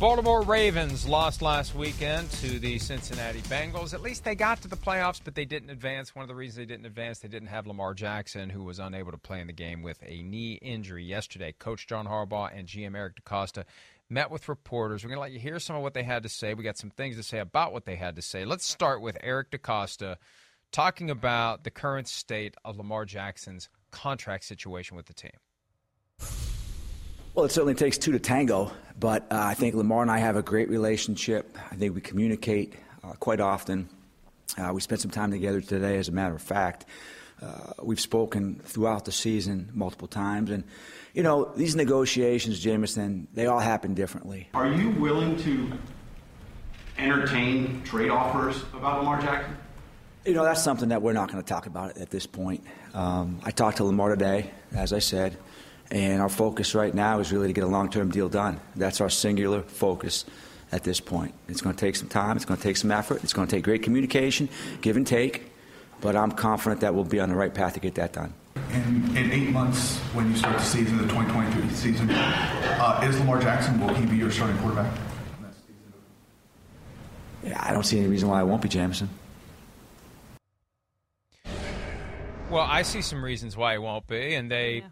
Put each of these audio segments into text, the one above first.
Baltimore Ravens lost last weekend to the Cincinnati Bengals. At least they got to the playoffs, but they didn't advance. One of the reasons they didn't advance, they didn't have Lamar Jackson, who was unable to play in the game with a knee injury yesterday. Coach John Harbaugh and GM Eric DeCosta met with reporters. We're going to let you hear some of what they had to say. We got some things to say about what they had to say. Let's start with Eric DeCosta talking about the current state of Lamar Jackson's contract situation with the team. Well, it certainly takes two to tango, but uh, I think Lamar and I have a great relationship. I think we communicate uh, quite often. Uh, we spent some time together today, as a matter of fact. Uh, we've spoken throughout the season multiple times, and you know these negotiations, Jamison, they all happen differently. Are you willing to entertain trade offers about Lamar Jackson? You know that's something that we're not going to talk about at this point. Um, I talked to Lamar today, as I said. And our focus right now is really to get a long term deal done. That's our singular focus at this point. It's going to take some time, it's going to take some effort, it's going to take great communication, give and take, but I'm confident that we'll be on the right path to get that done. In, in eight months, when you start the season, the 2023 season, uh, is Lamar Jackson, will he be your starting quarterback? Yeah, I don't see any reason why it won't be Jamison. Well, I see some reasons why it won't be, and they. Yeah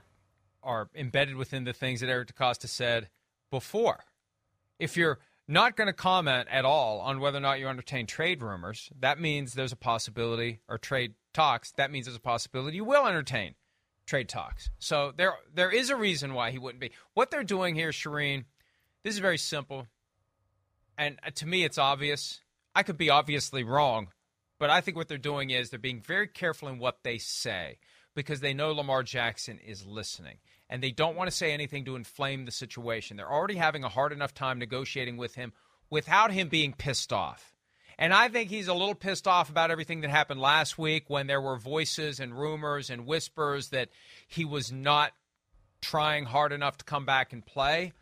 are embedded within the things that Eric DeCosta said before. If you're not going to comment at all on whether or not you entertain trade rumors, that means there's a possibility, or trade talks, that means there's a possibility you will entertain trade talks. So there, there is a reason why he wouldn't be. What they're doing here, Charean, this is very simple. And uh, to me, it's obvious. I could be obviously wrong, but I think what they're doing is they're being very careful in what they say because they know Lamar Jackson is listening and they don't want to say anything to inflame the situation. They're already having a hard enough time negotiating with him without him being pissed off. And I think he's a little pissed off about everything that happened last week when there were voices and rumors and whispers that he was not trying hard enough to come back and play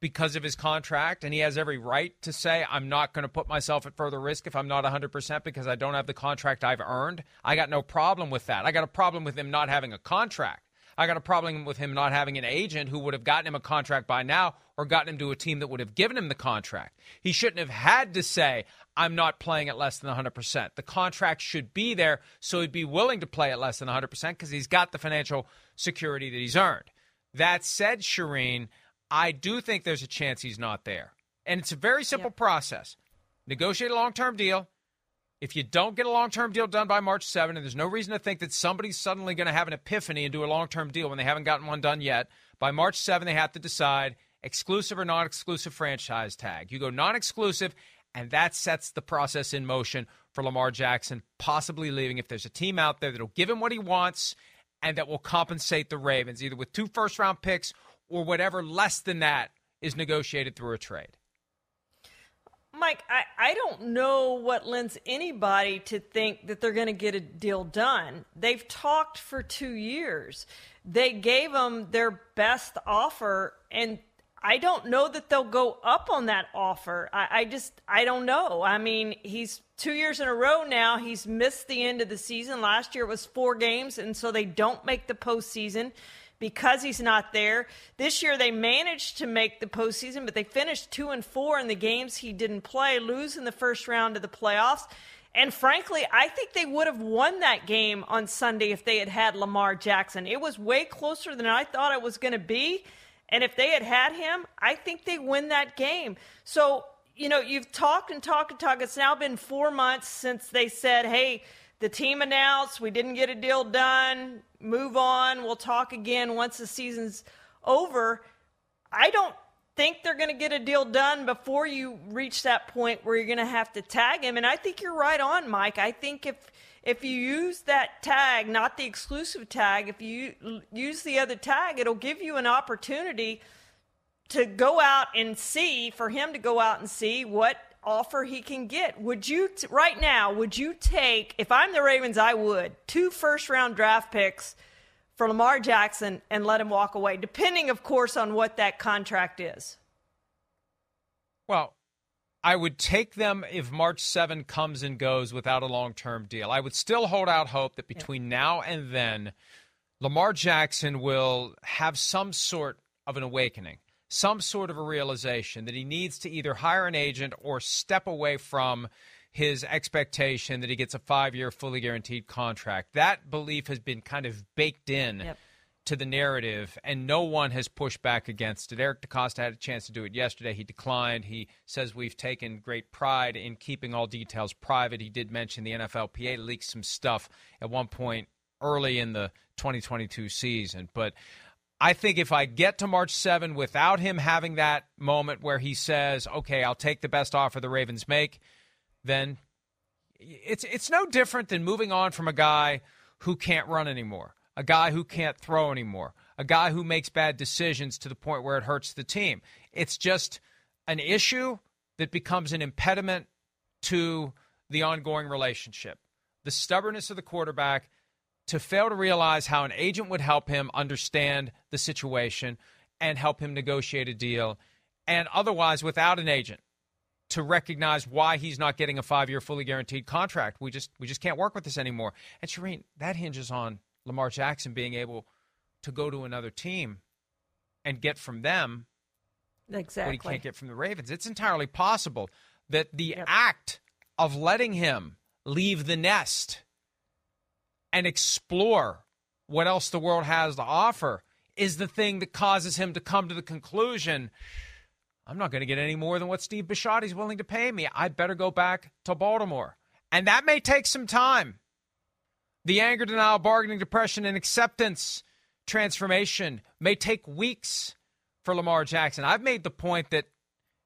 because of his contract. And he has every right to say, I'm not going to put myself at further risk if I'm not 100% because I don't have the contract I've earned. I got no problem with that. I got a problem with him not having a contract. I got a problem with him not having an agent who would have gotten him a contract by now or gotten him to a team that would have given him the contract. He shouldn't have had to say, I'm not playing at less than 100%. The contract should be there so he'd be willing to play at less than 100% because he's got the financial security that he's earned. That said, Charean, I do think there's a chance he's not there. And it's a very simple yep. process. Negotiate a long term deal, if you don't get a long term deal done by March 7, and there's no reason to think that somebody's suddenly going to have an epiphany and do a long term deal when they haven't gotten one done yet, by March 7, they have to decide exclusive or non exclusive franchise tag. You go non exclusive, and that sets the process in motion for Lamar Jackson possibly leaving if there's a team out there that'll give him what he wants and that will compensate the Ravens, either with two first round picks or whatever less than that is negotiated through a trade. Mike, I, I don't know what lends anybody to think that they're going to get a deal done. They've talked for two years. They gave them their best offer, and I don't know that they'll go up on that offer. I, I just, I don't know. I mean, he's two years in a row now. He's missed the end of the season. Last year it was four games, and so they don't make the postseason because he's not there. This year they managed to make the postseason, but they finished two and four in the games he didn't play, lose in the first round of the playoffs. And frankly, I think they would have won that game on Sunday if they had had Lamar Jackson. It was way closer than I thought it was going to be. And if they had had him, I think they win that game. So, you know, you've talked and talked and talked. It's now been four months since they said, hey, the team announced we didn't get a deal done. Move on. We'll talk again once the season's over. I don't think they're going to get a deal done before you reach that point where you're going to have to tag him. And I think you're right on, Mike. I think if if you use that tag, not the exclusive tag, if you use the other tag, it'll give you an opportunity to go out and see for him to go out and see what offer he can get. Would you, t- right now, would you take, if I'm the Ravens, I would, two first round draft picks for Lamar Jackson and let him walk away, depending, of course, on what that contract is? Well, I would take them if March 7 comes and goes without a long term deal. I would still hold out hope that between yeah. now and then, Lamar Jackson will have some sort of an awakening some sort of a realization that he needs to either hire an agent or step away from his expectation that he gets a five year, fully guaranteed contract. That belief has been kind of baked in. Yep. To the narrative, and no one has pushed back against it. Eric DeCosta had a chance to do it yesterday. He declined. He says we've taken great pride in keeping all details private. He did mention the NFLPA leaked some stuff at one point early in the 2022 season. But I think if I get to March 7 without him having that moment where he says, "Okay, I'll take the best offer the Ravens make," then it's it's no different than moving on from a guy who can't run anymore, a guy who can't throw anymore, a guy who makes bad decisions to the point where it hurts the team. It's just an issue that becomes an impediment to the ongoing relationship. The stubbornness of the quarterback to fail to realize how an agent would help him understand the situation and help him negotiate a deal, and otherwise, without an agent, to recognize why he's not getting a five-year fully guaranteed contract. We just we just can't work with this anymore. And Charean, that hinges on Lamar Jackson being able to go to another team and get from them exactly what he can't get from the Ravens. It's entirely possible that the yep. act of letting him leave the nest and explore what else the world has to offer is the thing that causes him to come to the conclusion I'm not going to get any more than what Steve Bisciotti is willing to pay me. I better go back to Baltimore. And that may take some time. The anger, denial, bargaining, depression, and acceptance transformation may take weeks for Lamar Jackson. I've made the point that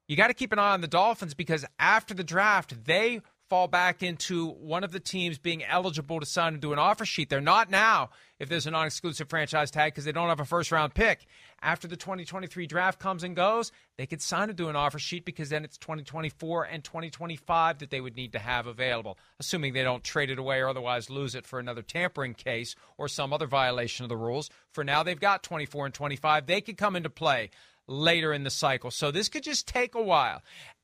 you got to keep an eye on the Dolphins because after the draft, they fall back into one of the teams being eligible to sign and do an offer sheet. They're not now if there's a non exclusive franchise tag because they don't have a first round pick. After the 2023 draft comes and goes, they could sign and do an offer sheet because then it's 2024 and 2025 that they would need to have available, assuming they don't trade it away or otherwise lose it for another tampering case or some other violation of the rules. For now, they've got 24 and 25. They could come into play later in the cycle. So this could just take a while.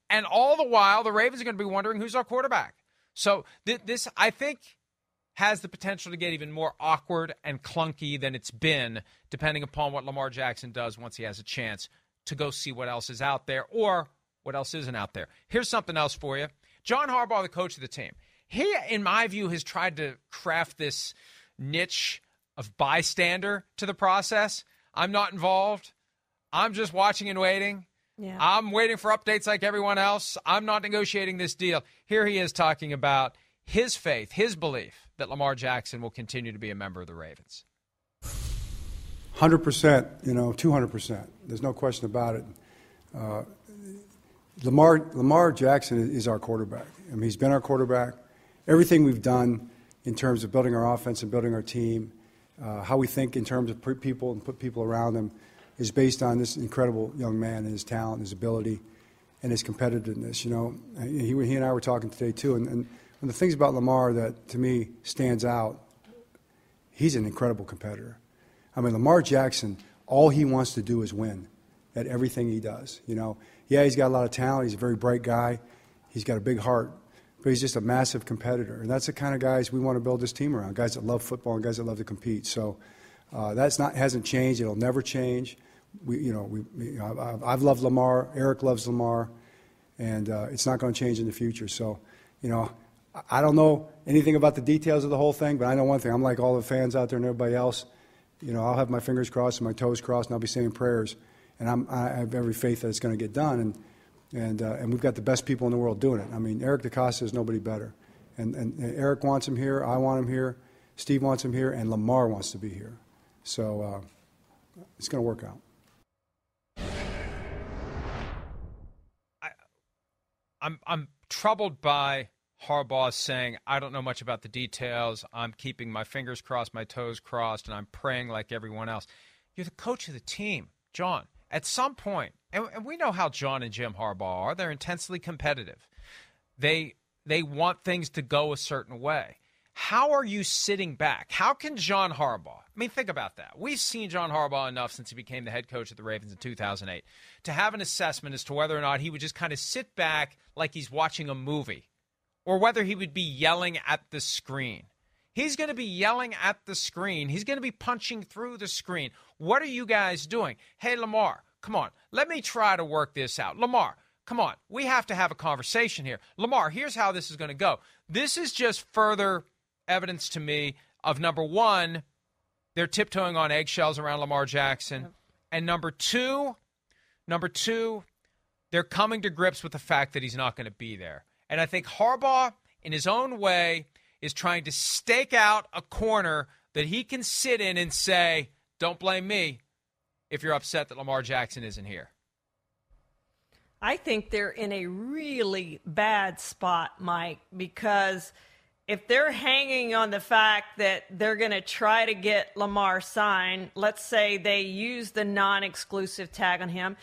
And all the while, the Ravens are going to be wondering who's our quarterback. So th- this, I think, has the potential to get even more awkward and clunky than it's been, depending upon what Lamar Jackson does once he has a chance to go see what else is out there or what else isn't out there. Here's something else for you. John Harbaugh, the coach of the team, he, in my view, has tried to craft this niche of bystander to the process. I'm not involved. I'm just watching and waiting. Yeah. I'm waiting for updates like everyone else. I'm not negotiating this deal. Here he is talking about his faith, his belief that Lamar Jackson will continue to be a member of the Ravens. 100%, you know, 200%. There's no question about it. Uh, Lamar, Lamar Jackson is our quarterback. I mean, he's been our quarterback. Everything we've done in terms of building our offense and building our team, uh, how we think in terms of people and put people around him, is based on this incredible young man and his talent, his ability, and his competitiveness. You know, he, he and I were talking today too, and, and one of the things about Lamar that to me stands out, he's an incredible competitor. I mean, Lamar Jackson, all he wants to do is win at everything he does. You know, yeah, he's got a lot of talent. He's a very bright guy. He's got a big heart, but he's just a massive competitor. And that's the kind of guys we want to build this team around guys that love football and guys that love to compete. So uh, that's not, hasn't changed. It'll never change. We, you know, we, you know, I've, loved Lamar. Eric loves Lamar. And uh, it's not going to change in the future. So, you know, I don't know anything about the details of the whole thing, but I know one thing. I'm like all the fans out there and everybody else. You know, I'll have my fingers crossed and my toes crossed, and I'll be saying prayers. And I'm, I have every faith that it's going to get done. And and, uh, and we've got the best people in the world doing it. I mean, Eric DeCosta is nobody better. And, and, and, Eric wants him here, I want him here, Steve wants him here, and Lamar wants to be here. So uh, it's going to work out. I'm, I'm troubled by Harbaugh saying, I don't know much about the details. I'm keeping my fingers crossed, my toes crossed, and I'm praying like everyone else. You're the coach of the team, John. At some point, and, and we know how John and Jim Harbaugh are. They're intensely competitive. They they want things to go a certain way. How are you sitting back? How can John Harbaugh? I mean, think about that. We've seen John Harbaugh enough since he became the head coach of the Ravens in 2008 to have an assessment as to whether or not he would just kind of sit back like he's watching a movie or whether he would be yelling at the screen. He's going to be yelling at the screen. He's going to be punching through the screen. What are you guys doing? Hey, Lamar, Come on, let me try to work this out. Lamar, come on, we have to have a conversation here. Lamar, here's how this is going to go. This is just further evidence to me of number one, they're tiptoeing on eggshells around Lamar Jackson. And number two, number two, they're coming to grips with the fact that he's not going to be there. And I think Harbaugh, in his own way, is trying to stake out a corner that he can sit in and say, Don't blame me if you're upset that Lamar Jackson isn't here? I think they're in a really bad spot, Mike, because if they're hanging on the fact that they're going to try to get Lamar signed, let's say they use the non exclusive tag on him,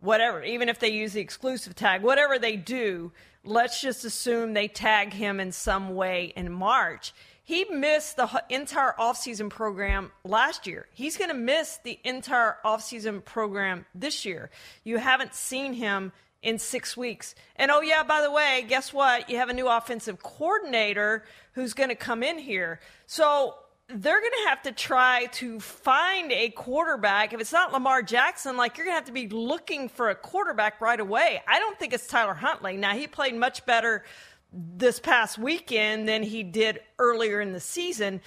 whatever, even if they use the exclusive tag, whatever they do, let's just assume they tag him in some way in March he missed the entire offseason program last year. He's going to miss the entire offseason program this year. You haven't seen him in six weeks. And oh, yeah, by the way, guess what? You have a new offensive coordinator who's going to come in here. So they're going to have to try to find a quarterback. If it's not Lamar Jackson, like you're going to have to be looking for a quarterback right away. I don't think it's Tyler Huntley. Now, he played much better this past weekend than he did earlier in the season.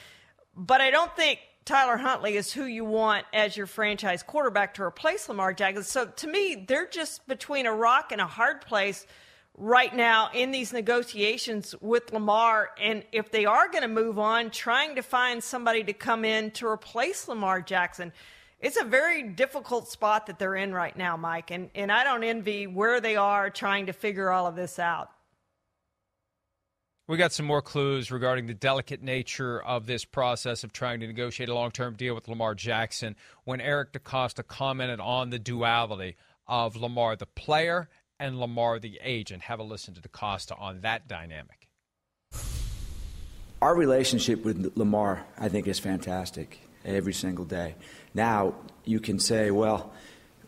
But I don't think Tyler Huntley is who you want as your franchise quarterback to replace Lamar Jackson. So to me, they're just between a rock and a hard place right now in these negotiations with Lamar. And if they are going to move on, trying to find somebody to come in to replace Lamar Jackson. It's a very difficult spot that they're in right now, Mike. And, and I don't envy where they are trying to figure all of this out. We got some more clues regarding the delicate nature of this process of trying to negotiate a long term deal with Lamar Jackson when Eric DeCosta commented on the duality of Lamar the player and Lamar the agent. Have a listen to DeCosta on that dynamic. Our relationship with Lamar, I think, is fantastic every single day. Now, you can say, well,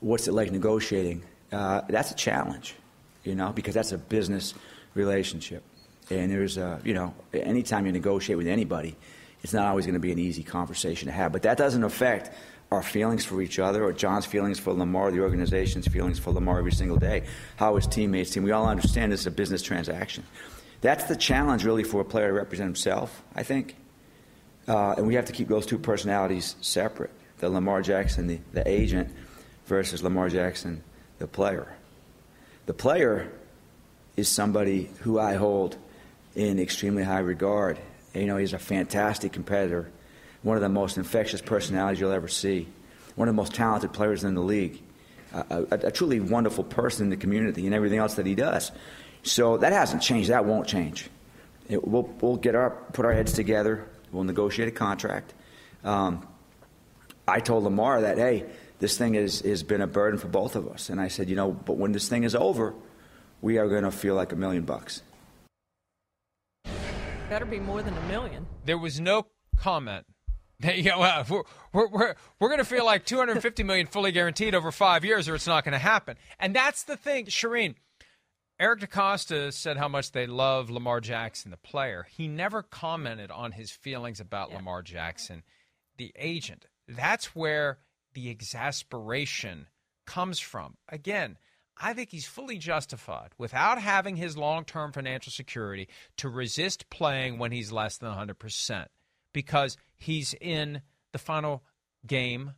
what's it like negotiating? Uh, that's a challenge, you know, because that's a business relationship. And there's, a, you know, anytime you negotiate with anybody, it's not always going to be an easy conversation to have. But that doesn't affect our feelings for each other or John's feelings for Lamar, the organization's feelings for Lamar every single day, how his teammates team. We all understand this is a business transaction. That's the challenge, really, for a player to represent himself, I think. Uh, and we have to keep those two personalities separate the Lamar Jackson, the, the agent, versus Lamar Jackson, the player. The player is somebody who I hold in extremely high regard. You know, he's a fantastic competitor, one of the most infectious personalities you'll ever see, one of the most talented players in the league, a, a, a truly wonderful person in the community, and everything else that he does. So that hasn't changed. That won't change. It, we'll, we'll get our put our heads together. We'll negotiate a contract. Um, I told Lamar that hey, this thing has, has been a burden for both of us. And I said, you know, but when this thing is over, we are going to feel like a million bucks. Better be more than a million. There was no comment. That you know, uh, we're we're we're, we're going to feel like 250 million fully guaranteed over five years, or it's not going to happen. And that's the thing, Charean. Eric DeCosta said how much they love Lamar Jackson, the player. He never commented on his feelings about yeah. Lamar Jackson, the agent. That's where the exasperation comes from. Again, I think he's fully justified without having his long term financial security to resist playing when he's less than 100% because he's in the final game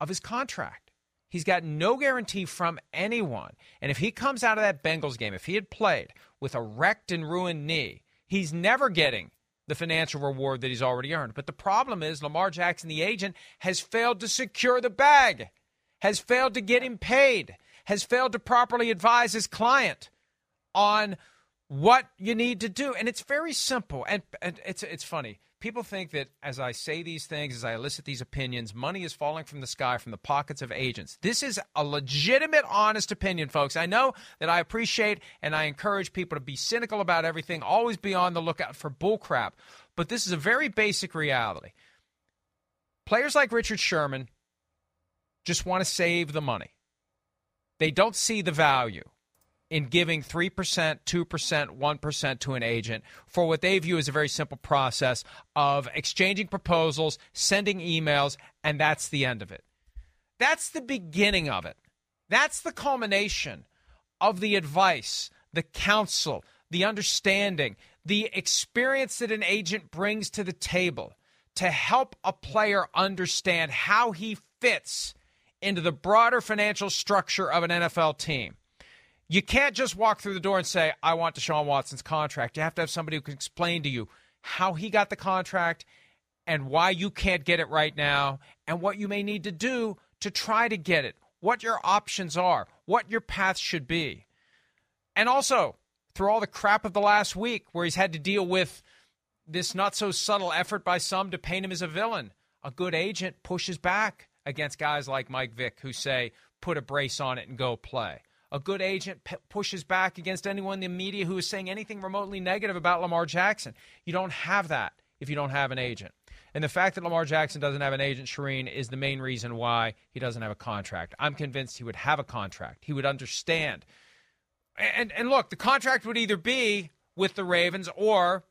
of his contract. He's got no guarantee from anyone. And if he comes out of that Bengals game, if he had played with a wrecked and ruined knee, he's never getting the financial reward that he's already earned. But the problem is Lamar Jackson, the agent, has failed to secure the bag, has failed to get him paid, has failed to properly advise his client on what you need to do. And it's very simple. And, and it's, it's funny people think that as I say these things, as I elicit these opinions, money is falling from the sky from the pockets of agents. This is a legitimate, honest opinion, folks. I know that I appreciate and I encourage people to be cynical about everything, always be on the lookout for bullcrap. But this is a very basic reality. Players like Richard Sherman just want to save the money. They don't see the value in giving 3%, 2%, 1% to an agent for what they view as a very simple process of exchanging proposals, sending emails, and that's the end of it. That's the beginning of it. That's the culmination of the advice, the counsel, the understanding, the experience that an agent brings to the table to help a player understand how he fits into the broader financial structure of an NFL team. You can't just walk through the door and say, I want Deshaun Watson's contract. You have to have somebody who can explain to you how he got the contract and why you can't get it right now and what you may need to do to try to get it, what your options are, what your path should be. And also, through all the crap of the last week where he's had to deal with this not so subtle effort by some to paint him as a villain, a good agent pushes back against guys like Mike Vick who say, put a brace on it and go play a good agent p- pushes back against anyone in the media who is saying anything remotely negative about Lamar Jackson. You don't have that if you don't have an agent. And the fact that Lamar Jackson doesn't have an agent, Charean, is the main reason why he doesn't have a contract. I'm convinced he would have a contract. He would understand. And, and look, the contract would either be with the Ravens or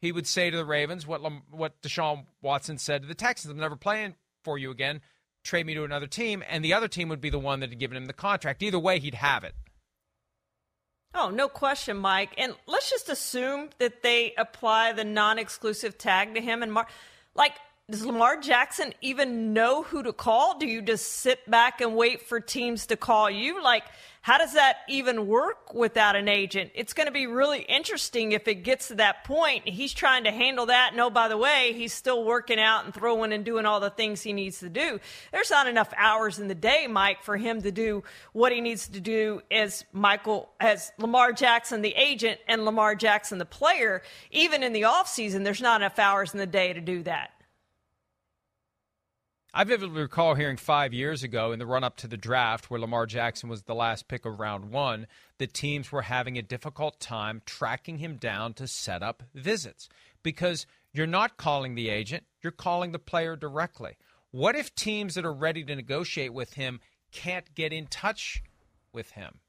he would say to the Ravens what, what Deshaun Watson said to the Texans I'm never playing for you again trade me to another team, and the other team would be the one that had given him the contract. Either way, he'd have it. Oh, no question, Mike. And let's just assume that they apply the non-exclusive tag to him and Mark. like does Lamar Jackson even know who to call? Do you just sit back and wait for teams to call you? Like how does that even work without an agent? It's going to be really interesting if it gets to that point. He's trying to handle that. No, by the way, he's still working out and throwing and doing all the things he needs to do. There's not enough hours in the day, Mike, for him to do what he needs to do as Michael, as Lamar Jackson, the agent, and Lamar Jackson, the player. Even in the offseason, there's not enough hours in the day to do that. I vividly recall hearing five years ago in the run up to the draft, where Lamar Jackson was the last pick of round one, that teams were having a difficult time tracking him down to set up visits because you're not calling the agent, you're calling the player directly. What if teams that are ready to negotiate with him can't get in touch with him?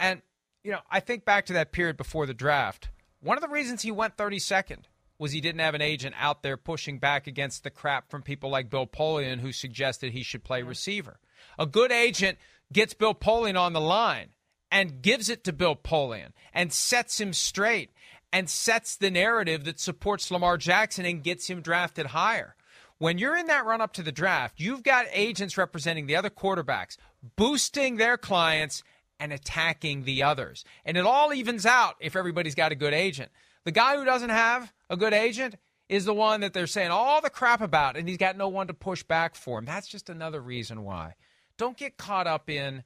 And, you know, I think back to that period before the draft. One of the reasons he went 32nd was he didn't have an agent out there pushing back against the crap from people like Bill Polian who suggested he should play receiver. A good agent gets Bill Polian on the line and gives it to Bill Polian and sets him straight and sets the narrative that supports Lamar Jackson and gets him drafted higher. When you're in that run up to the draft, you've got agents representing the other quarterbacks, boosting their clients and attacking the others. And it all evens out if everybody's got a good agent. The guy who doesn't have a good agent is the one that they're saying all the crap about, and he's got no one to push back for him. That's just another reason why. Don't get caught up in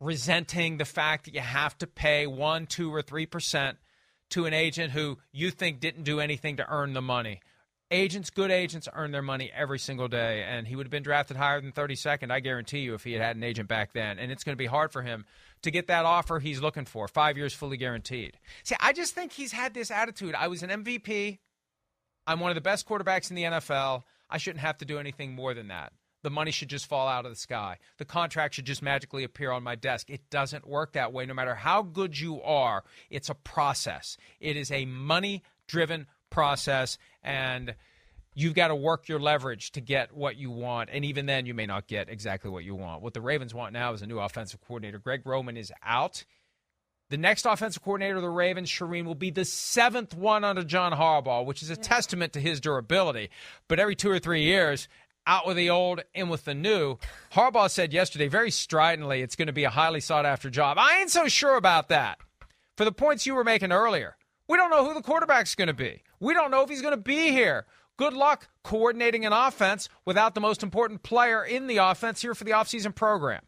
resenting the fact that you have to pay one, two, or three percent to an agent who you think didn't do anything to earn the money. Agents, good agents, earn their money every single day, and he would have been drafted higher than 32nd, I guarantee you, if he had had an agent back then. And it's going to be hard for him to get that offer he's looking for, five years fully guaranteed. See, I just think he's had this attitude. I was an MVP. I'm one of the best quarterbacks in the NFL. I shouldn't have to do anything more than that. The money should just fall out of the sky. The contract should just magically appear on my desk. It doesn't work that way. No matter how good you are, it's a process. It is a money driven process and you've got to work your leverage to get what you want. And even then, you may not get exactly what you want. What the Ravens want now is a new offensive coordinator. Greg Roman is out. The next offensive coordinator of the Ravens, Charean, will be the seventh one under John Harbaugh, which is a yeah. testament to his durability. But every two or three years, out with the old, in with the new. Harbaugh said yesterday, very stridently, it's going to be a highly sought after job. I ain't so sure about that. For the points you were making earlier, we don't know who the quarterback's going to be. We don't know if he's going to be here. Good luck coordinating an offense without the most important player in the offense here for the offseason program.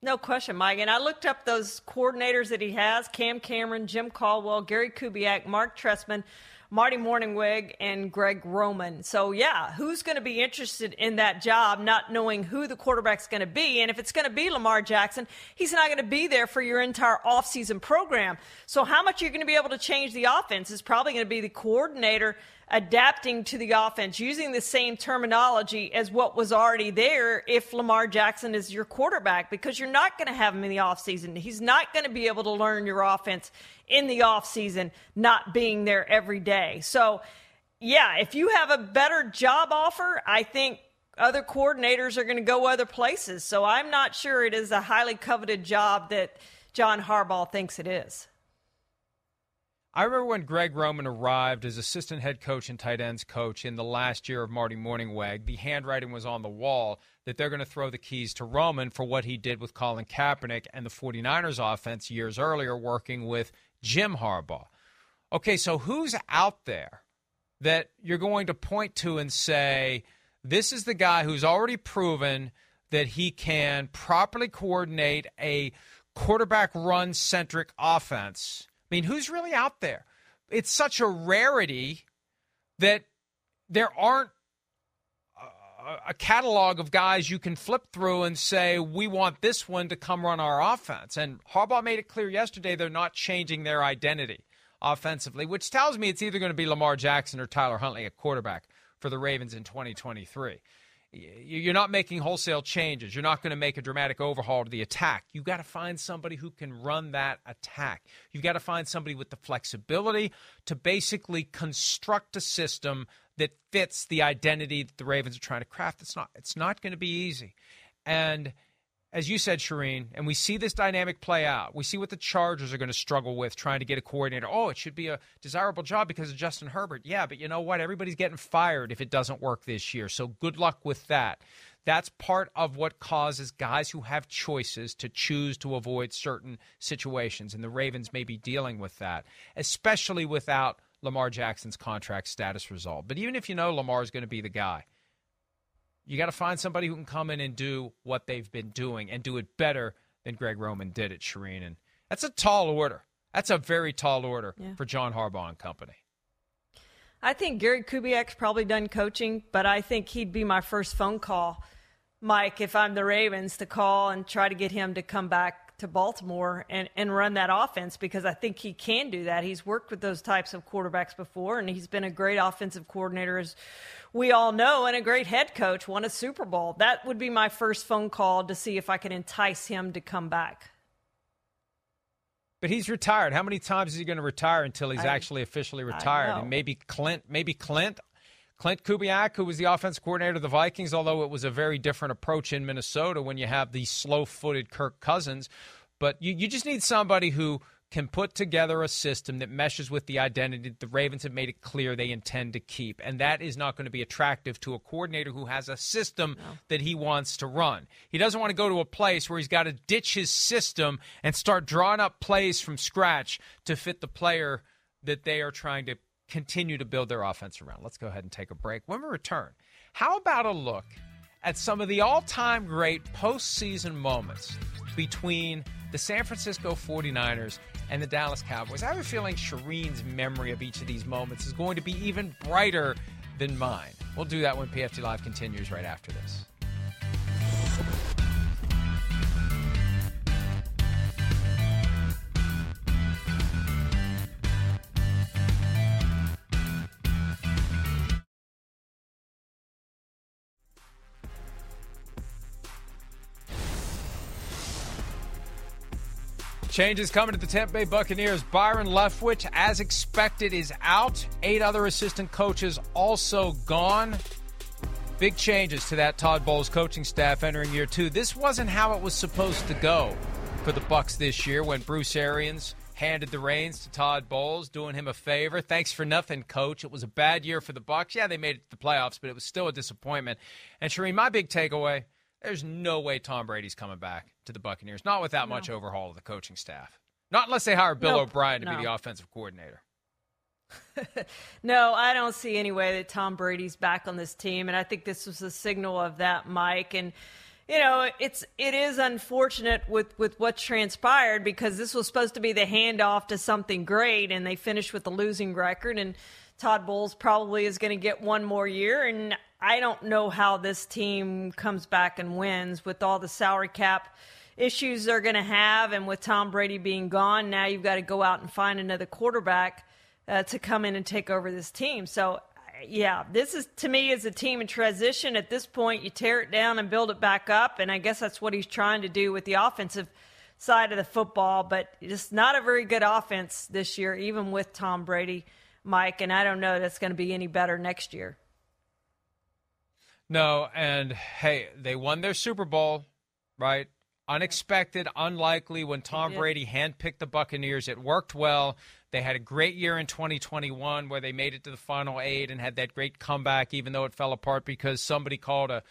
No question, Mike. And I looked up those coordinators that he has Cam Cameron, Jim Caldwell, Gary Kubiak, Mark Trestman. Marty Mornhinweg and Greg Roman. So, yeah, who's going to be interested in that job, not knowing who the quarterback's going to be? And if it's going to be Lamar Jackson, he's not going to be there for your entire offseason program. So, how much you're going to be able to change the offense is probably going to be the coordinator adapting to the offense, using the same terminology as what was already there if Lamar Jackson is your quarterback, because you're not going to have him in the offseason. He's not going to be able to learn your offense in the offseason, not being there every day. So, yeah, if you have a better job offer, I think other coordinators are going to go other places. So I'm not sure it is a highly coveted job that John Harbaugh thinks it is. I remember when Greg Roman arrived as assistant head coach and tight ends coach in the last year of Marty Mornhinweg, the handwriting was on the wall that they're going to throw the keys to Roman for what he did with Colin Kaepernick and the 49ers offense years earlier working with Jim Harbaugh. Okay, so who's out there that you're going to point to and say, this is the guy who's already proven that he can properly coordinate a quarterback run centric offense? I mean, who's really out there? It's such a rarity that there aren't a catalog of guys you can flip through and say, we want this one to come run our offense. And Harbaugh made it clear yesterday they're not changing their identity offensively, which tells me it's either going to be Lamar Jackson or Tyler Huntley at quarterback for the Ravens in 2023. You're not making wholesale changes. You're not going to make a dramatic overhaul to the attack. You've got to find somebody who can run that attack. You've got to find somebody with the flexibility to basically construct a system that fits the identity that the Ravens are trying to craft. It's not. It's not going to be easy. And as you said, Charean, and we see this dynamic play out. We see what the Chargers are going to struggle with trying to get a coordinator. Oh, it should be a desirable job because of Justin Herbert. Yeah, but you know what? Everybody's getting fired if it doesn't work this year. So good luck with that. That's part of what causes guys who have choices to choose to avoid certain situations. And the Ravens may be dealing with that, especially without Lamar Jackson's contract status resolved. But even if you know Lamar is going to be the guy, you got to find somebody who can come in and do what they've been doing and do it better than Greg Roman did at Charean. And that's a tall order. That's a very tall order yeah. for John Harbaugh and company. I think Gary Kubiak's probably done coaching, but I think he'd be my first phone call, Mike, if I'm the Ravens, to call and try to get him to come back to Baltimore and, and run that offense because I think he can do that. He's worked with those types of quarterbacks before, and he's been a great offensive coordinator, as we all know, and a great head coach, won a Super Bowl. That would be my first phone call to see if I can entice him to come back. But he's retired. How many times is he going to retire until he's I, actually officially retired? And maybe Clint, maybe Clint Clint Kubiak, who was the offense coordinator of the Vikings, although it was a very different approach in Minnesota when you have the slow footed Kirk Cousins. But you, you just need somebody who can put together a system that meshes with the identity the Ravens have made it clear they intend to keep. And that is not going to be attractive to a coordinator who has a system no. that he wants to run. He doesn't want to go to a place where he's got to ditch his system and start drawing up plays from scratch to fit the player that they are trying to continue to build their offense around. Let's go ahead and take a break. When we return, how about a look at some of the all time great postseason moments between the San Francisco 49ers and the Dallas Cowboys? I have a feeling Charean's memory of each of these moments is going to be even brighter than mine. We'll do that when PFT Live continues right after this. Changes coming to the Tampa Bay Buccaneers. Byron Leftwich, as expected, is out. Eight other assistant coaches also gone. Big changes to that Todd Bowles coaching staff entering year two. This wasn't how it was supposed to go for the Bucks this year when Bruce Arians handed the reins to Todd Bowles, doing him a favor. Thanks for nothing, coach. It was a bad year for the Bucks. Yeah, they made it to the playoffs, but it was still a disappointment. And Charean, my big takeaway – there's no way Tom Brady's coming back to the Buccaneers, not without no. much overhaul of the coaching staff. Not unless they hire Bill nope. O'Brien to no. be the offensive coordinator. no, I don't see any way that Tom Brady's back on this team, and I think this was a signal of that, Mike. And you know, it's it is unfortunate with with what's transpired because this was supposed to be the handoff to something great, and they finished with a losing record. And Todd Bowles probably is going to get one more year, and I don't know how this team comes back and wins with all the salary cap issues they're going to have, and with Tom Brady being gone, now you've got to go out and find another quarterback uh, to come in and take over this team. So, yeah, this is to me is a team in transition. At this point, you tear it down and build it back up, and I guess that's what he's trying to do with the offensive side of the football. But it's not a very good offense this year, even with Tom Brady, Mike, and I don't know that's going to be any better next year. No, and hey, they won their Super Bowl, right? Unexpected, unlikely. When Tom Brady handpicked the Buccaneers, it worked well. They had a great year in 2021 where they made it to the final eight and had that great comeback, even though it fell apart because somebody called a,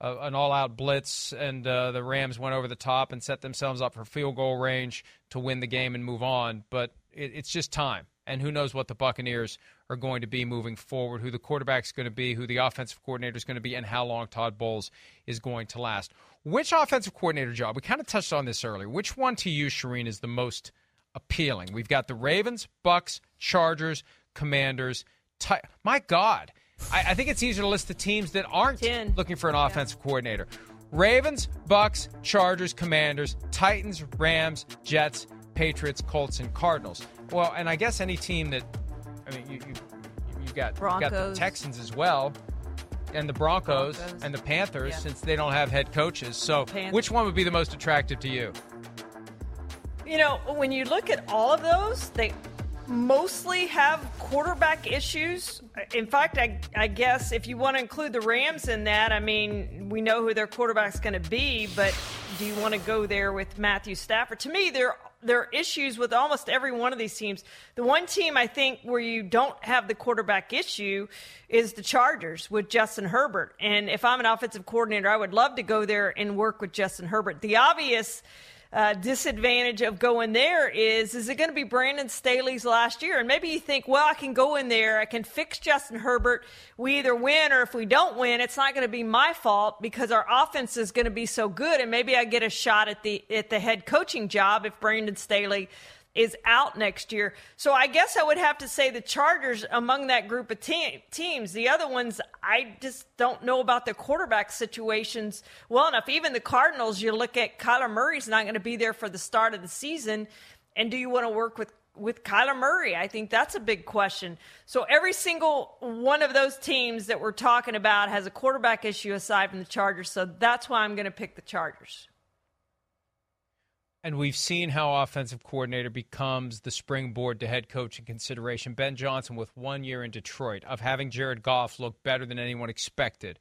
a an all-out blitz and uh, the Rams went over the top and set themselves up for field goal range to win the game and move on. But it, it's just time, and who knows what the Buccaneers are going to be moving forward, who the quarterback's going to be, who the offensive coordinator is going to be, and how long Todd Bowles is going to last. Which offensive coordinator job? We kind of touched on this earlier. Which one to you, Charean, is the most appealing? We've got the Ravens, Bucks, Chargers, Commanders. Ty- My God, I-, I, think it's easier to list the teams that aren't Ten. looking for an yeah. offensive coordinator. Ravens, Bucks, Chargers, Commanders, Titans, Rams, Jets, Patriots, Colts, and Cardinals. Well, and I guess any team that I mean, you, you you've got you've got the Texans as well, and the Broncos, Broncos. and the Panthers, yeah. since they don't have head coaches. So, which one would be the most attractive to you? You know, when you look at all of those, they mostly have quarterback issues. In fact, I, I, guess if you want to include the Rams in that, I mean, we know who their quarterback's going to be, but do you want to go there with Matthew Stafford? To me, they're there are issues with almost every one of these teams. The one team I think where you don't have the quarterback issue is the Chargers with Justin Herbert. And if I'm an offensive coordinator, I would love to go there and work with Justin Herbert. The obvious uh, disadvantage of going there is is it going to be Brandon Staley's last year? And maybe you think, well, I can go in there, I can fix Justin Herbert. We either win or if we don't win, it's not going to be my fault because our offense is going to be so good, and maybe I get a shot at the at the head coaching job if Brandon Staley is out next year. So I guess I would have to say the Chargers among that group of te- teams. The other ones, I just don't know about the quarterback situations well enough. Even the Cardinals, you look at Kyler Murray's not going to be there for the start of the season. And do you want to work with with Kyler Murray? I think that's a big question. So every single one of those teams that we're talking about has a quarterback issue aside from the Chargers. So that's why I'm going to pick the Chargers. And we've seen how offensive coordinator becomes the springboard to head coaching consideration. Ben Johnson, with one year in Detroit, of having Jared Goff look better than anyone expected.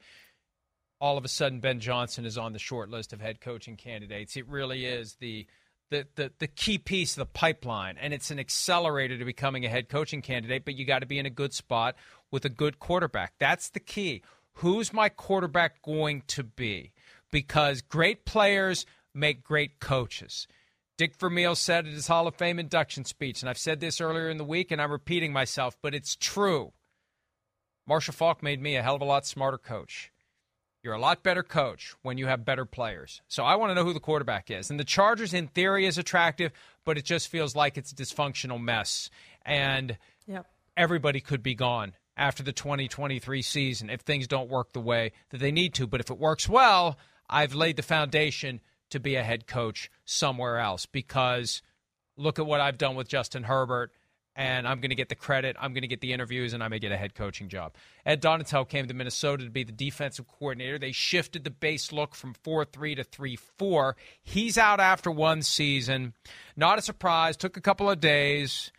All of a sudden, Ben Johnson is on the short list of head coaching candidates. It really is the the, the, the key piece of the pipeline, and it's an accelerator to becoming a head coaching candidate, but you got to be in a good spot with a good quarterback. That's the key. Who's my quarterback going to be? Because great players make great coaches. Dick Vermeil said at his Hall of Fame induction speech, and I've said this earlier in the week, and I'm repeating myself, but it's true. Marshall Faulk made me a hell of a lot smarter coach. You're a lot better coach when you have better players. So I want to know who the quarterback is. And the Chargers, in theory, is attractive, but it just feels like it's a dysfunctional mess. And yep. everybody could be gone after the 2023 season if things don't work the way that they need to. But if it works well, I've laid the foundation to be a head coach somewhere else because look at what I've done with Justin Herbert and I'm going to get the credit. I'm going to get the interviews, and I may get a head coaching job. Ed Donatell came to Minnesota to be the defensive coordinator. They shifted the base look from 4 3 to 3 4. He's out after one season. Not a surprise. Took a couple of days.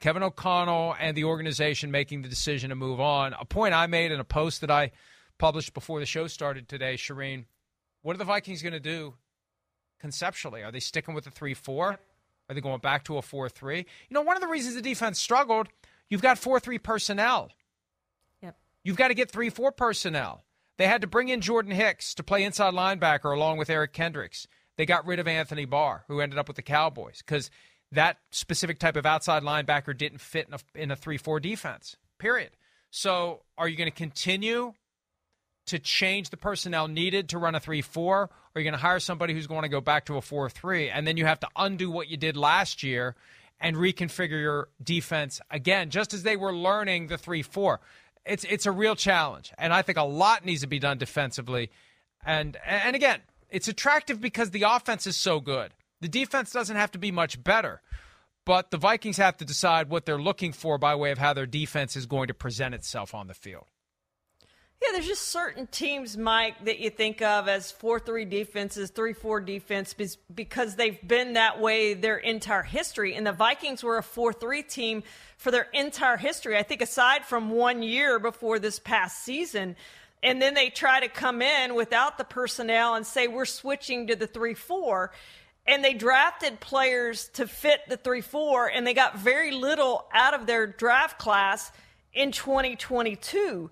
Kevin O'Connell and the organization making the decision to move on. A point I made in a post that I published before the show started today, Charean. What are the Vikings going to do conceptually? Are they sticking with the 3 4? Are they going back to a 4 3? You know, one of the reasons the defense struggled, you've got 4 3 personnel. Yep. You've got to get 3 4 personnel. They had to bring in Jordan Hicks to play inside linebacker along with Eric Kendricks. They got rid of Anthony Barr, who ended up with the Cowboys, because that specific type of outside linebacker didn't fit in a, in a 3 4 defense, period. So are you going to continue to change the personnel needed to run a 3 4, or you're you going to hire somebody who's going to go back to a 4 3? And then you have to undo what you did last year and reconfigure your defense again, just as they were learning the 3 4. It's, it's a real challenge. And I think a lot needs to be done defensively. And, and again, it's attractive because the offense is so good. The defense doesn't have to be much better. But the Vikings have to decide what they're looking for by way of how their defense is going to present itself on the field. Yeah, there's just certain teams, Mike, that you think of as 4 3 defenses, 3 4 defense, because they've been that way their entire history. And the Vikings were a 4 3 team for their entire history. I think, aside from one year before this past season. And then they try to come in without the personnel and say, we're switching to the 3 4 and they drafted players to fit the 3 4, and they got very little out of their draft class in 2022.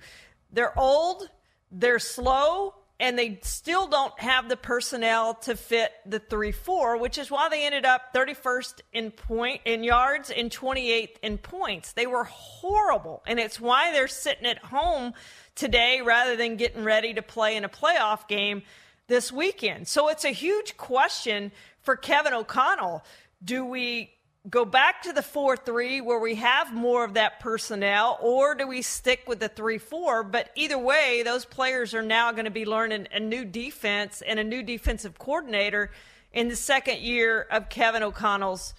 They're old, they're slow, and they still don't have the personnel to fit the 3-4, which is why they ended up 31st in point in yards and 28th in points. They were horrible, and it's why they're sitting at home today rather than getting ready to play in a playoff game this weekend. So it's a huge question for Kevin O'Connell. Do we go back to the 4 3 where we have more of that personnel, or do we stick with the 3 4? But either way, those players are now going to be learning a new defense and a new defensive coordinator in the second year of Kevin O'Connell's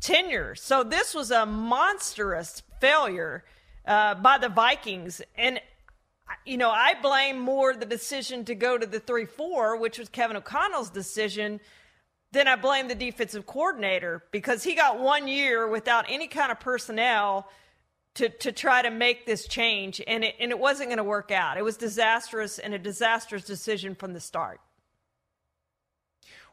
tenure. So this was a monstrous failure uh, by the Vikings. And you know, I blame more the decision to go to the 3 4, which was Kevin O'Connell's decision, then I blame the defensive coordinator because he got one year without any kind of personnel to, to try to make this change, and it, and it wasn't going to work out. It was disastrous and a disastrous decision from the start.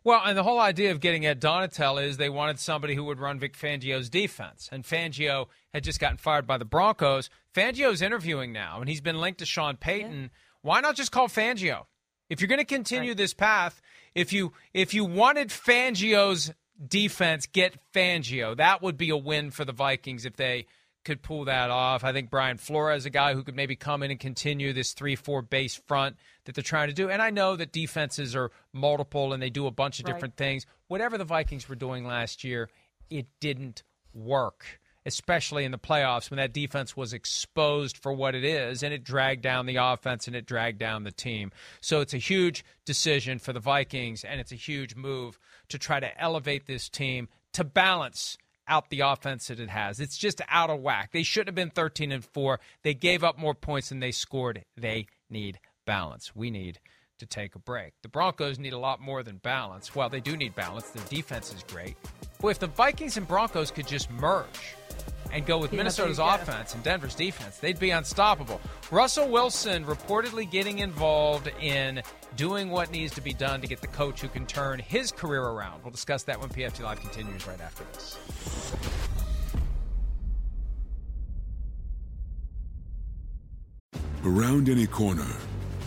Well, and the whole idea of getting Ed Donatell is they wanted somebody who would run Vic Fangio's defense. And Fangio had just gotten fired by the Broncos. Fangio's interviewing now, and he's been linked to Sean Payton. Yeah. Why not just call Fangio? If you're going to continue right. this path, if you if you wanted Fangio's defense, get Fangio. That would be a win for the Vikings if they could pull that off. I think Brian Flores, is a guy who could maybe come in and continue this 3 4 base front that they're trying to do. And I know that defenses are multiple and they do a bunch of right. different things. Whatever the Vikings were doing last year, it didn't work especially in the playoffs when that defense was exposed for what it is and it dragged down the offense and it dragged down the team. So it's a huge decision for the Vikings and it's a huge move to try to elevate this team to balance out the offense that it has. It's just out of whack. They shouldn't have been 13 and 4. They gave up more points than they scored. They need balance. We need to take a break. The Broncos need a lot more than balance. Well, they do need balance. Their defense is great. But if the Vikings and Broncos could just merge, and go with Minnesota's offense and Denver's defense, they'd be unstoppable. Russell Wilson reportedly getting involved in doing what needs to be done to get the coach who can turn his career around. We'll discuss that when PFT Live continues right after this. Around any corner,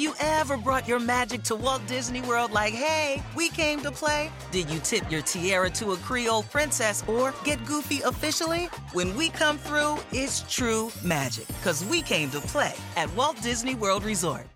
You ever brought your magic to Walt Disney World like, hey, we came to play? Did you tip your tiara to a Creole princess or get goofy officially? When we come through, it's true magic because we came to play at Walt Disney World Resort.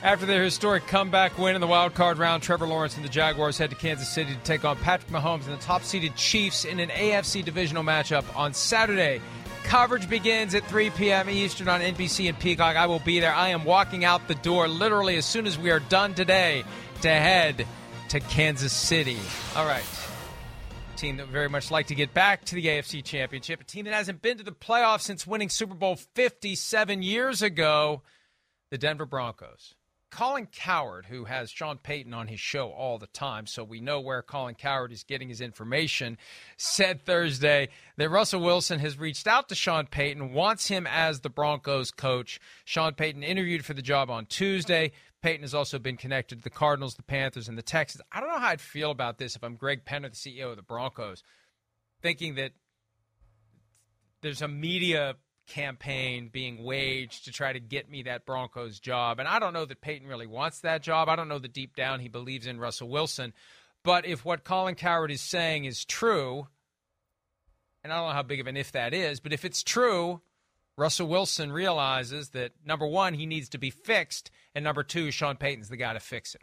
After their historic comeback win in the wild card round, Trevor Lawrence and the Jaguars head to Kansas City to take on Patrick Mahomes and the top seeded Chiefs in an AFC divisional matchup on Saturday. Coverage begins at 3 p.m. Eastern on NBC and Peacock. I will be there. I am walking out the door literally as soon as we are done today to head to Kansas City. All right. Team that would very much like to get back to the AFC Championship. A team that hasn't been to the playoffs since winning Super Bowl 57 years ago. The Denver Broncos. Colin Cowherd, who has Sean Payton on his show all the time, so we know where Colin Cowherd is getting his information, said Thursday that Russell Wilson has reached out to Sean Payton, wants him as the Broncos coach. Sean Payton interviewed for the job on Tuesday. Payton has also been connected to the Cardinals, the Panthers, and the Texans. I don't know how I'd feel about this if I'm Greg Penner, the CEO of the Broncos, thinking that there's a media campaign being waged to try to get me that Broncos job. And I don't know that Payton really wants that job. I don't know that deep down he believes in Russell Wilson. But if what Colin Cowherd is saying is true, and I don't know how big of an if that is, but if it's true, Russell Wilson realizes that number one, he needs to be fixed, and number two, Sean Payton's the guy to fix him.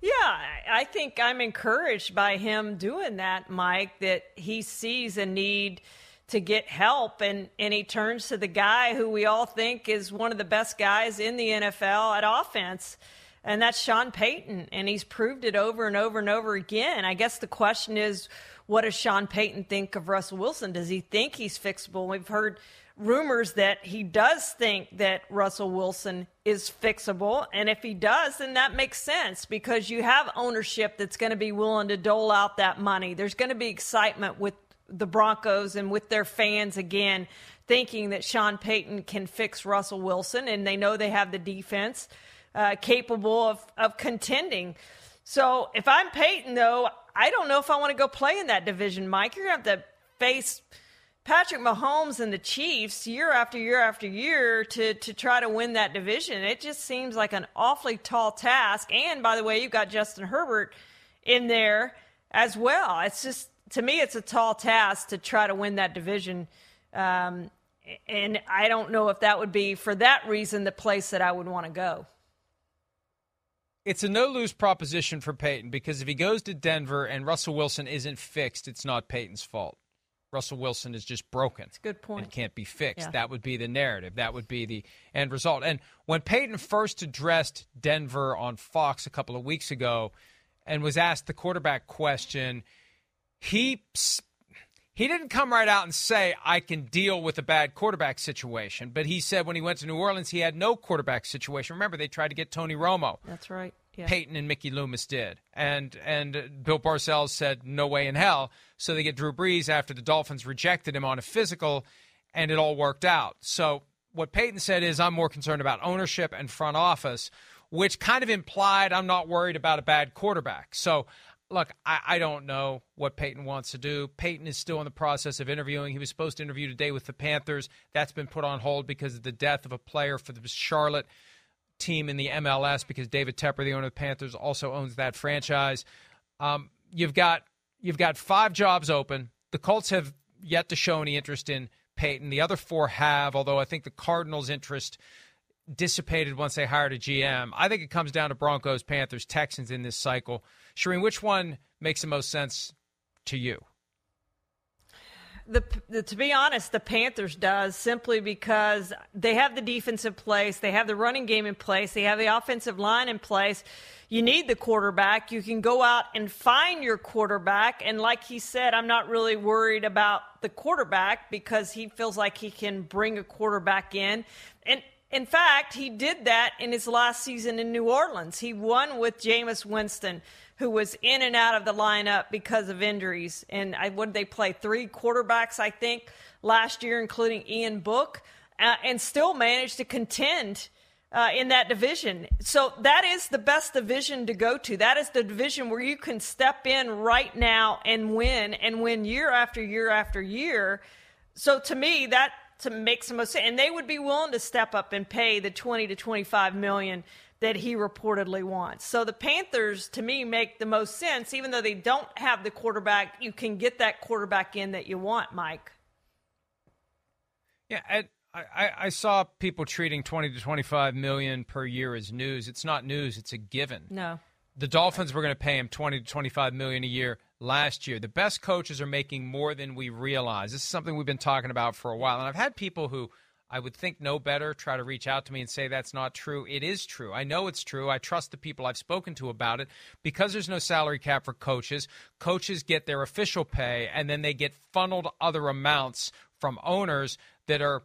Yeah, I think I'm encouraged by him doing that, Mike, that he sees a need – to get help and and he turns to the guy who we all think is one of the best guys in the NFL at offense and that's Sean Payton and he's proved it over and over and over again. I guess the question is what does Sean Payton think of Russell Wilson? Does he think he's fixable? We've heard rumors that he does think that Russell Wilson is fixable. And if he does, then that makes sense because you have ownership that's going to be willing to dole out that money. There's going to be excitement with the Broncos and with their fans again, thinking that Sean Payton can fix Russell Wilson, and they know they have the defense uh, capable of, of contending. So if I'm Payton, though, I don't know if I want to go play in that division, Mike. You're going to have to face Patrick Mahomes and the Chiefs year after year after year to, to try to win that division. It just seems like an awfully tall task. And by the way, you've got Justin Herbert in there as well. It's just to me, it's a tall task to try to win that division. Um, and I don't know if that would be, for that reason, the place that I would want to go. It's a no lose proposition for Payton because if he goes to Denver and Russell Wilson isn't fixed, it's not Payton's fault. Russell Wilson is just broken. It's a good point. And can't be fixed. Yeah. That would be the narrative. That would be the end result. And when Payton first addressed Denver on Fox a couple of weeks ago and was asked the quarterback question, he he didn't come right out and say I can deal with a bad quarterback situation, but he said when he went to New Orleans he had no quarterback situation. Remember they tried to get Tony Romo. That's right. Yeah. Payton and Mickey Loomis did, and and Bill Parcells said no way in hell. So they get Drew Brees after the Dolphins rejected him on a physical, and it all worked out. So what Payton said is I'm more concerned about ownership and front office, which kind of implied I'm not worried about a bad quarterback. So look, I, I, don't know what Payton wants to do. Payton is still in the process of interviewing. He was supposed to interview today with the Panthers. That's been put on hold because of the death of a player for the Charlotte team in the MLS because David Tepper, the owner of the Panthers, also owns that franchise. Um, you've got you've got five jobs open. The Colts have yet to show any interest in Payton. The other four have, although I think the Cardinals' interest dissipated once they hired a GM. I think it comes down to Broncos, Panthers, Texans in this cycle. Charean, which one makes the most sense to you? The, the, to be honest, the Panthers does simply because they have the defense in place, they have the running game in place, they have the offensive line in place. You need the quarterback. You can go out and find your quarterback. And like he said, I'm not really worried about the quarterback because he feels like he can bring a quarterback in. In fact, he did that in his last season in New Orleans. He won with Jameis Winston who was in and out of the lineup because of injuries. And I would they play three quarterbacks, I think, last year, including Ian Book, uh, and still managed to contend. Uh, in that division. So that is the best division to go to. That is the division where you can step in right now and win and win year after year after year. So to me, that to make some most sense. And they would be willing to step up and pay the 20 to 25 million that he reportedly wants. So the Panthers, to me, make the most sense. Even though they don't have the quarterback, you can get that quarterback in that you want, Mike. Yeah, I, I, I saw people treating 20 to 25 million per year as news. It's not news, it's a given. No. The Dolphins were going to pay him 20 to 25 million a year last year. The best coaches are making more than we realize. This is something we've been talking about for a while. And I've had people who I would think know better, try to reach out to me and say that's not true. It is true. I know it's true. I trust the people I've spoken to about it. Because there's no salary cap for coaches, coaches get their official pay and then they get funneled other amounts from owners that are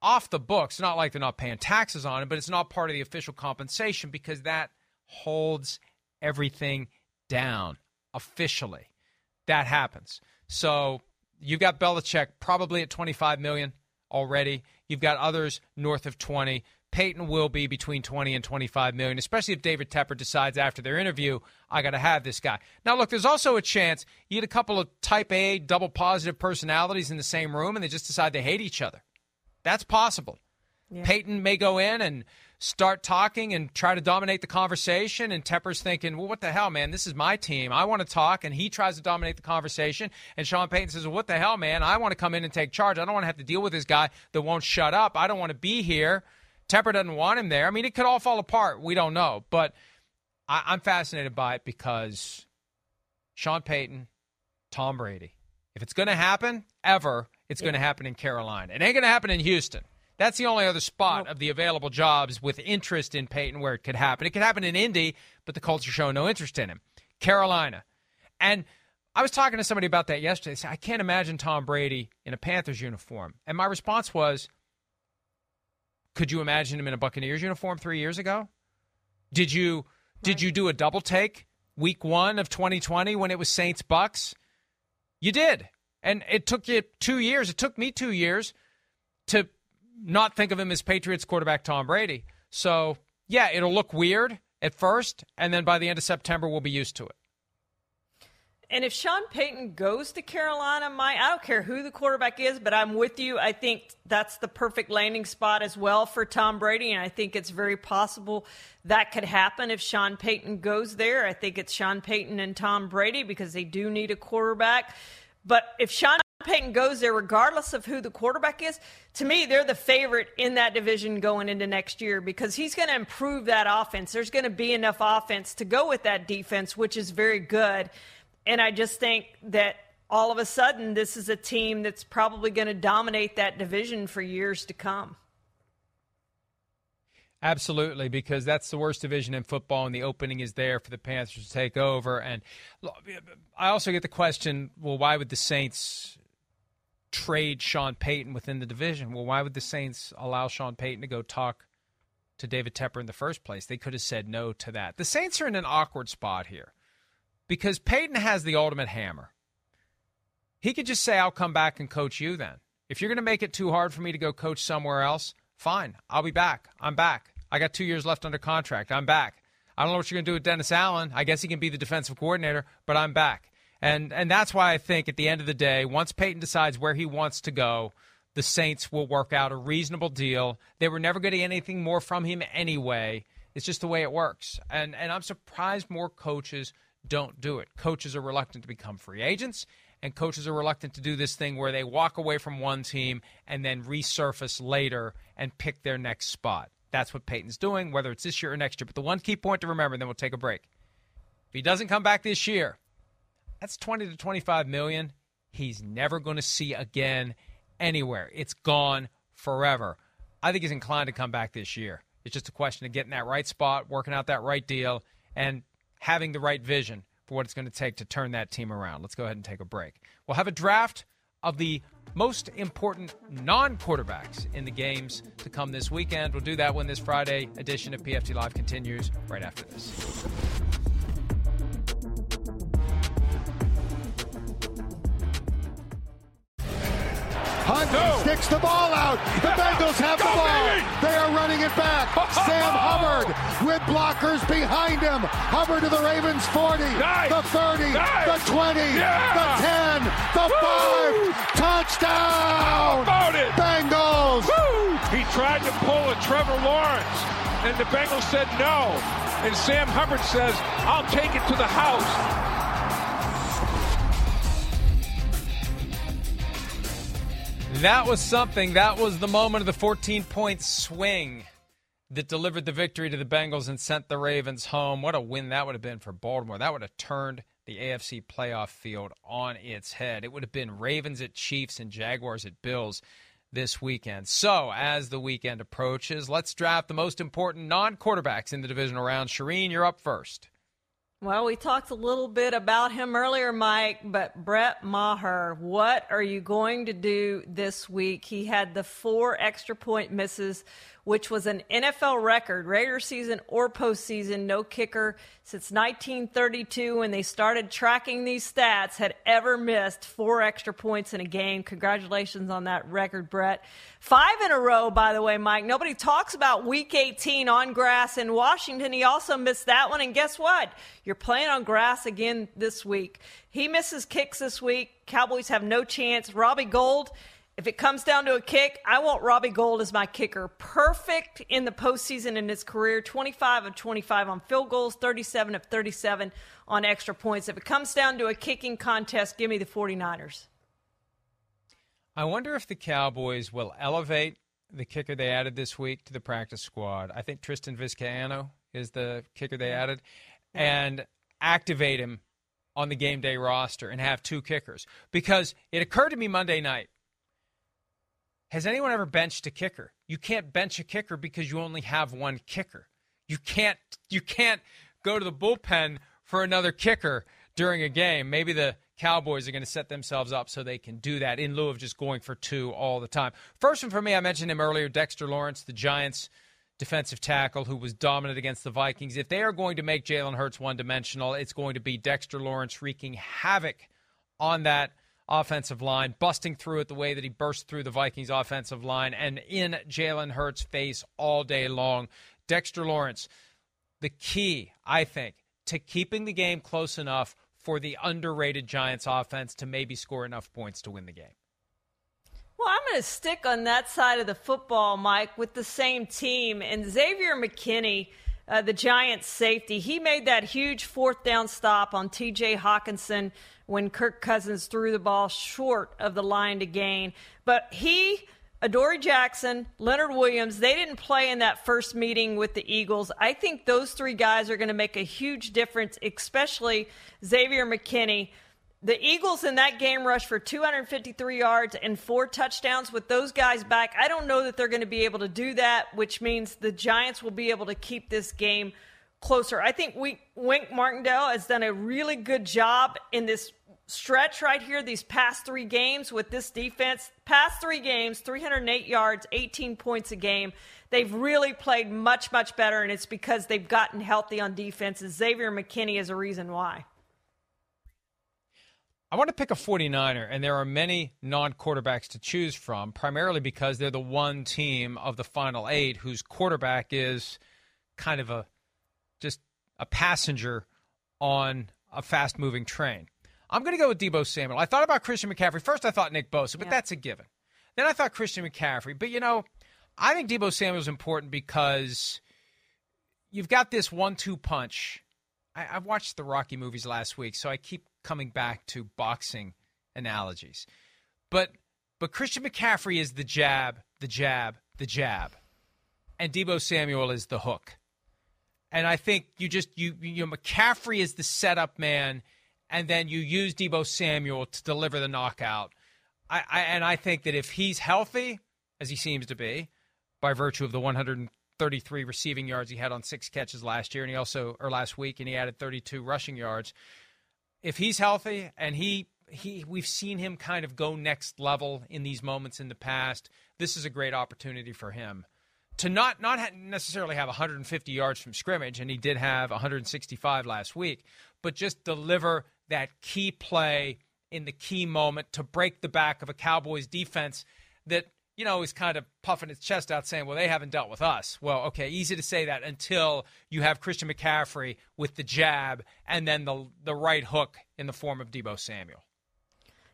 off the books. Not like they're not paying taxes on it, but it's not part of the official compensation because that holds everything down officially. That happens. So you've got Belichick probably at 25 million already. You've got others north of 20. Payton will be between 20 and 25 million, especially if David Tepper decides after their interview, I got to have this guy. Now, look, there's also a chance you get a couple of type A, double positive personalities in the same room and they just decide they hate each other. That's possible. Yeah. Payton may go in and start talking and try to dominate the conversation. And Tepper's thinking, well, what the hell, man? This is my team. I want to talk. And he tries to dominate the conversation. And Sean Payton says, well, what the hell, man? I want to come in and take charge. I don't want to have to deal with this guy that won't shut up. I don't want to be here. Tepper doesn't want him there. I mean, it could all fall apart. We don't know. But I, I'm fascinated by it because Sean Payton, Tom Brady. If it's going to happen ever, it's yeah. going to happen in Carolina. It ain't going to happen in Houston. That's the only other spot of the available jobs with interest in Payton where it could happen. It could happen in Indy, but the Colts are showing no interest in him. Carolina. And I was talking to somebody about that yesterday. They said, I can't imagine Tom Brady in a Panthers uniform. And my response was, could you imagine him in a Buccaneers uniform three years ago? Did you right. did you do a double take week one of 2020 when it was Saints Bucks? You did. And it took you two years. It took me two years to not think of him as Patriots quarterback Tom Brady. So, yeah, it'll look weird at first, and then by the end of September, we'll be used to it. And if Sean Payton goes to Carolina, my I don't care who the quarterback is, but I'm with you. I think that's the perfect landing spot as well for Tom Brady, and I think it's very possible that could happen if Sean Payton goes there. I think it's Sean Payton and Tom Brady because they do need a quarterback. But if Sean Payton goes there, regardless of who the quarterback is, to me, they're the favorite in that division going into next year because he's going to improve that offense. There's going to be enough offense to go with that defense, which is very good. And I just think that all of a sudden, this is a team that's probably going to dominate that division for years to come. Absolutely, because that's the worst division in football, and the opening is there for the Panthers to take over. And I also get the question: Well, why would the Saints trade Sean Payton within the division? Well, why would the Saints allow Sean Payton to go talk to David Tepper in the first place? They could have said no to that. The Saints are in an awkward spot here because Payton has the ultimate hammer. He could just say, "I'll come back and coach you." Then, if you're going to make it too hard for me to go coach somewhere else, fine, I'll be back. I'm back. I got two years left under contract. I'm back. I don't know what you're going to do with Dennis Allen. I guess he can be the defensive coordinator, but I'm back. And and that's why I think at the end of the day, once Payton decides where he wants to go, the Saints will work out a reasonable deal. They were never getting anything more from him anyway. It's just the way it works. And and I'm surprised more coaches don't do it. Coaches are reluctant to become free agents, and coaches are reluctant to do this thing where they walk away from one team and then resurface later and pick their next spot. That's what Payton's doing, whether it's this year or next year. But the one key point to remember, and then we'll take a break. If he doesn't come back this year, that's 20 to 25 million he's never going to see again anywhere. It's gone forever. I think he's inclined to come back this year. It's just a question of getting that right spot, working out that right deal, and having the right vision for what it's going to take to turn that team around. Let's go ahead and take a break. We'll have a draft of the most important non quarterbacks in the games to come this weekend. We'll do that when this Friday edition of PFT Live continues right after this. Hunt no. sticks the ball out. The Bengals have Go the ball. Baby. They are running it back. Sam Hubbard with blockers behind him. Hubbard to the Ravens 40, nice. the 30, nice. the 20, yeah. the 10, the Woo. 5. Touchdown! How about it? Bengals! Woo. He tried to pull a Trevor Lawrence, and the Bengals said no. And Sam Hubbard says, I'll take it to the house. That was something. That was the moment of the 14 point swing that delivered the victory to the Bengals and sent the Ravens home. What a win that would have been for Baltimore. That would have turned the AFC playoff field on its head. It would have been Ravens at Chiefs and Jaguars at Bills this weekend. So, as the weekend approaches, let's draft the most important non quarterbacks in the divisional round. Charean, you're up first. Well, we talked a little bit about him earlier, Mike, but Brett Maher, what are you going to do this week? He had the four extra point misses which was an NFL record, regular season or postseason, no kicker since 1932 when they started tracking these stats had ever missed four extra points in a game. Congratulations on that record, Brett. Five in a row, by the way, Mike. Nobody talks about week 18 on grass in Washington. He also missed that one. And guess what? You're playing on grass again this week. He misses kicks this week. Cowboys have no chance. Robbie Gould if it comes down to a kick, I want Robbie Gould as my kicker. Perfect in the postseason in his career 25 of 25 on field goals, 37 of 37 on extra points. If it comes down to a kicking contest, give me the 49ers. I wonder if the Cowboys will elevate the kicker they added this week to the practice squad. I think Tristan Vizcaino is the kicker they added, and activate him on the game day roster and have two kickers. Because it occurred to me Monday night has anyone ever benched a kicker? You can't bench a kicker because you only have one kicker. You can't you can't go to the bullpen for another kicker during a game. Maybe the Cowboys are going to set themselves up so they can do that in lieu of just going for two all the time. First one for me, I mentioned him earlier, Dexter Lawrence, the Giants defensive tackle who was dominant against the Vikings. If they are going to make Jalen Hurts one dimensional, it's going to be Dexter Lawrence wreaking havoc on that offensive line, busting through it the way that he burst through the Vikings offensive line and in Jalen Hurts' face all day long. Dexter Lawrence, the key, I think, to keeping the game close enough for the underrated Giants offense to maybe score enough points to win the game. Well, I'm going to stick on that side of the football, Mike, with the same team. And Xavier McKinney, uh, the Giants safety, he made that huge fourth down stop on TJ Hockenson when Kirk Cousins threw the ball short of the line to gain. But he, Adoree Jackson, Leonard Williams, they didn't play in that first meeting with the Eagles. I think those three guys are going to make a huge difference, especially Xavier McKinney. The Eagles in that game rushed for 253 yards and four touchdowns. With those guys back, I don't know that they're going to be able to do that, which means the Giants will be able to keep this game closer. I think we, Wink Martindale has done a really good job in this stretch right here, these past three games with this defense. Past three games, 308 yards, 18 points a game. They've really played much, much better, and it's because they've gotten healthy on defense. Xavier McKinney is a reason why. I want to pick a 49er, and there are many non quarterbacks to choose from, primarily because they're the one team of the final eight whose quarterback is kind of a just a passenger on a fast moving train. I'm going to go with Deebo Samuel. I thought about Christian McCaffrey. First, I thought Nick Bosa, but yeah. that's a given. Then I thought Christian McCaffrey. But, you know, I think Deebo Samuel is important because you've got this one two punch. I, I watched the Rocky movies last week, so I keep coming back to boxing analogies. But but Christian McCaffrey is the jab, the jab, the jab. And Deebo Samuel is the hook. And I think you just you you know McCaffrey is the setup man and then you use Deebo Samuel to deliver the knockout. I, I and I think that if he's healthy, as he seems to be, by virtue of the 133 receiving yards he had on six catches last year, and he also or last week, and he added 32 rushing yards. If he's healthy and he he we've seen him kind of go next level in these moments in the past. This is a great opportunity for him to not not necessarily have 150 yards from scrimmage, and he did have 165 last week, but just deliver that key play in the key moment to break the back of a Cowboys defense that you know is kind of puffing its chest out, saying, "Well, they haven't dealt with us." Well, okay, easy to say that until you have Christian McCaffrey with the jab and then the the right hook in the form of Deebo Samuel.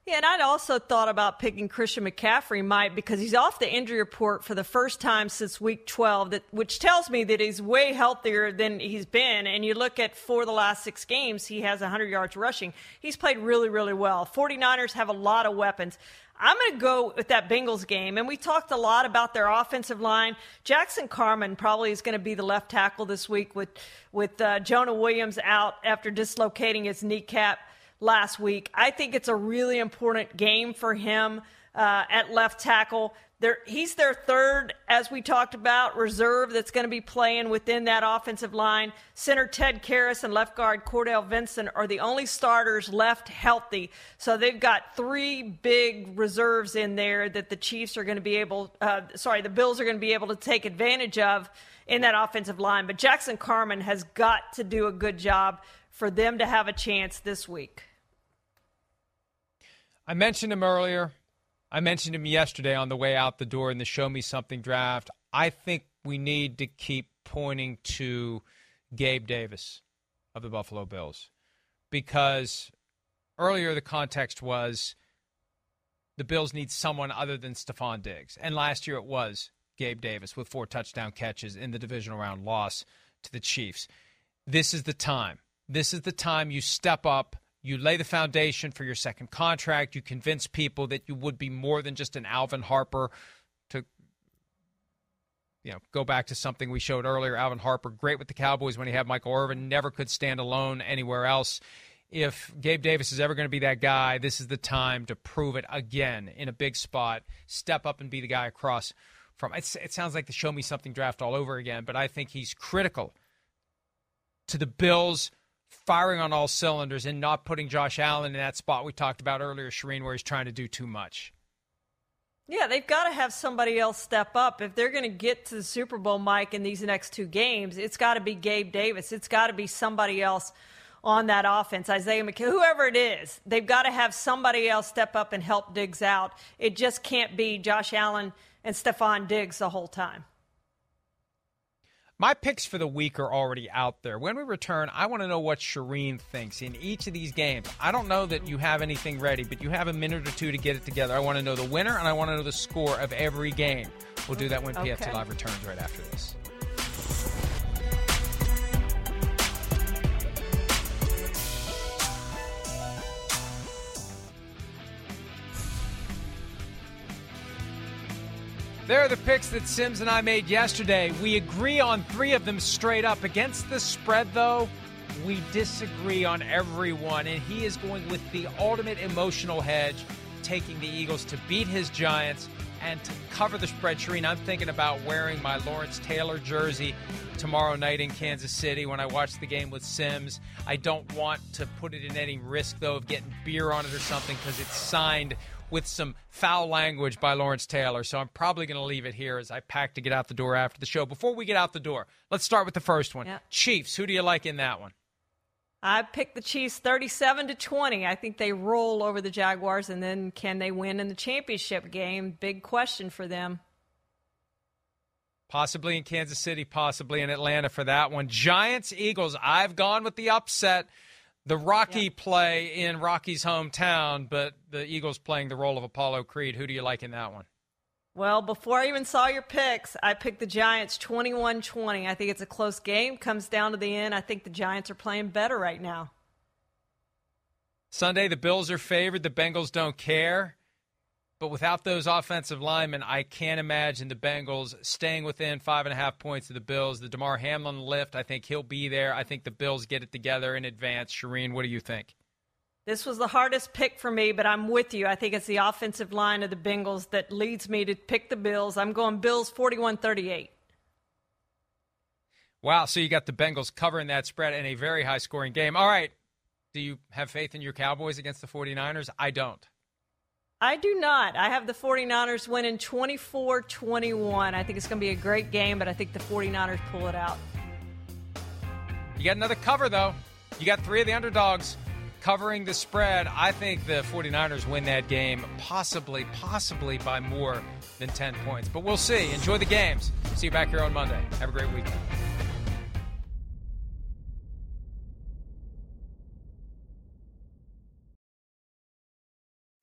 Yeah, and I'd also thought about picking Christian McCaffrey, Mike, because he's off the injury report for the first time since week 12, that, which tells me that he's way healthier than he's been. And you look at for the last six games, he has 100 yards rushing. He's played really, really well. 49ers have a lot of weapons. I'm going to go with that Bengals game. And we talked a lot about their offensive line. Jackson Carman probably is going to be the left tackle this week with, with uh, Jonah Williams out after dislocating his kneecap last week. I think it's a really important game for him uh, at left tackle. There, he's their third, as we talked about, reserve that's going to be playing within that offensive line. Center Ted Karras and left guard Cordell Vincent are the only starters left healthy. So they've got three big reserves in there that the Chiefs are going to be able, uh, sorry, the Bills are going to be able to take advantage of in that offensive line. But Jackson Carman has got to do a good job for them to have a chance this week. I mentioned him earlier. I mentioned him yesterday on the way out the door in the Show Me Something draft. I think we need to keep pointing to Gabe Davis of the Buffalo Bills because earlier the context was the Bills need someone other than Stefon Diggs. And last year it was Gabe Davis with four touchdown catches in the divisional round loss to the Chiefs. This is the time. This is the time you step up you lay the foundation for your second contract. You convince people that you would be more than just an Alvin Harper. To you know, go back to something we showed earlier. Alvin Harper, great with the Cowboys when he had Michael Irvin, never could stand alone anywhere else. If Gabe Davis is ever going to be that guy, this is the time to prove it again in a big spot. Step up and be the guy across from. it sounds like the show me something draft all over again, but I think he's critical to the Bills firing on all cylinders and not putting Josh Allen in that spot we talked about earlier, Charean, where he's trying to do too much. Yeah, they've got to have somebody else step up. If they're going to get to the Super Bowl, Mike, in these next two games, it's got to be Gabe Davis. It's got to be somebody else on that offense, Isaiah McKay, whoever it is. They've got to have somebody else step up and help Diggs out. It just can't be Josh Allen and Stefon Diggs the whole time. My picks for the week are already out there. When we return, I want to know what Charean thinks in each of these games. I don't know that you have anything ready, but you have a minute or two to get it together. I want to know the winner and I want to know the score of every game. We'll do that when okay. PFT Live returns right after this. There are the picks that Sims and I made yesterday. We agree on three of them straight up. Against the spread, though, we disagree on every one. And he is going with the ultimate emotional hedge, taking the Eagles to beat his Giants and to cover the spread. Charean, I'm thinking about wearing my Lawrence Taylor jersey tomorrow night in Kansas City when I watch the game with Sims. I don't want to put it in any risk, though, of getting beer on it or something because it's signed with some foul language by Lawrence Taylor. So I'm probably going to leave it here as I pack to get out the door after the show. Before we get out the door, let's start with the first one. Yep. Chiefs, who do you like in that one? I picked the Chiefs 37 to 20. I think they roll over the Jaguars and then can they win in the championship game? Big question for them. Possibly in Kansas City, possibly in Atlanta for that one. Giants, Eagles. I've gone with the upset the Rocky yeah. play in Rocky's hometown, but the Eagles playing the role of Apollo Creed. Who do you like in that one? Well, before I even saw your picks, I picked the Giants 21 20. I think it's a close game. Comes down to the end. I think the Giants are playing better right now. Sunday, the Bills are favored. The Bengals don't care. But without those offensive linemen, I can't imagine the Bengals staying within five and a half points of the Bills. The Damar Hamlin lift, I think he'll be there. I think the Bills get it together in advance. Charean, what do you think? This was the hardest pick for me, but I'm with you. I think it's the offensive line of the Bengals that leads me to pick the Bills. I'm going Bills 41 38. Wow, so you got the Bengals covering that spread in a very high scoring game. All right. Do you have faith in your Cowboys against the 49ers? I don't. I do not. I have the 49ers winning 24 21. I think it's going to be a great game, but I think the 49ers pull it out. You got another cover, though. You got three of the underdogs covering the spread. I think the 49ers win that game, possibly, possibly by more than 10 points. But we'll see. Enjoy the games. See you back here on Monday. Have a great weekend.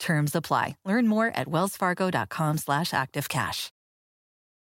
Terms apply. Learn more at wellsfargo.com slash activecash.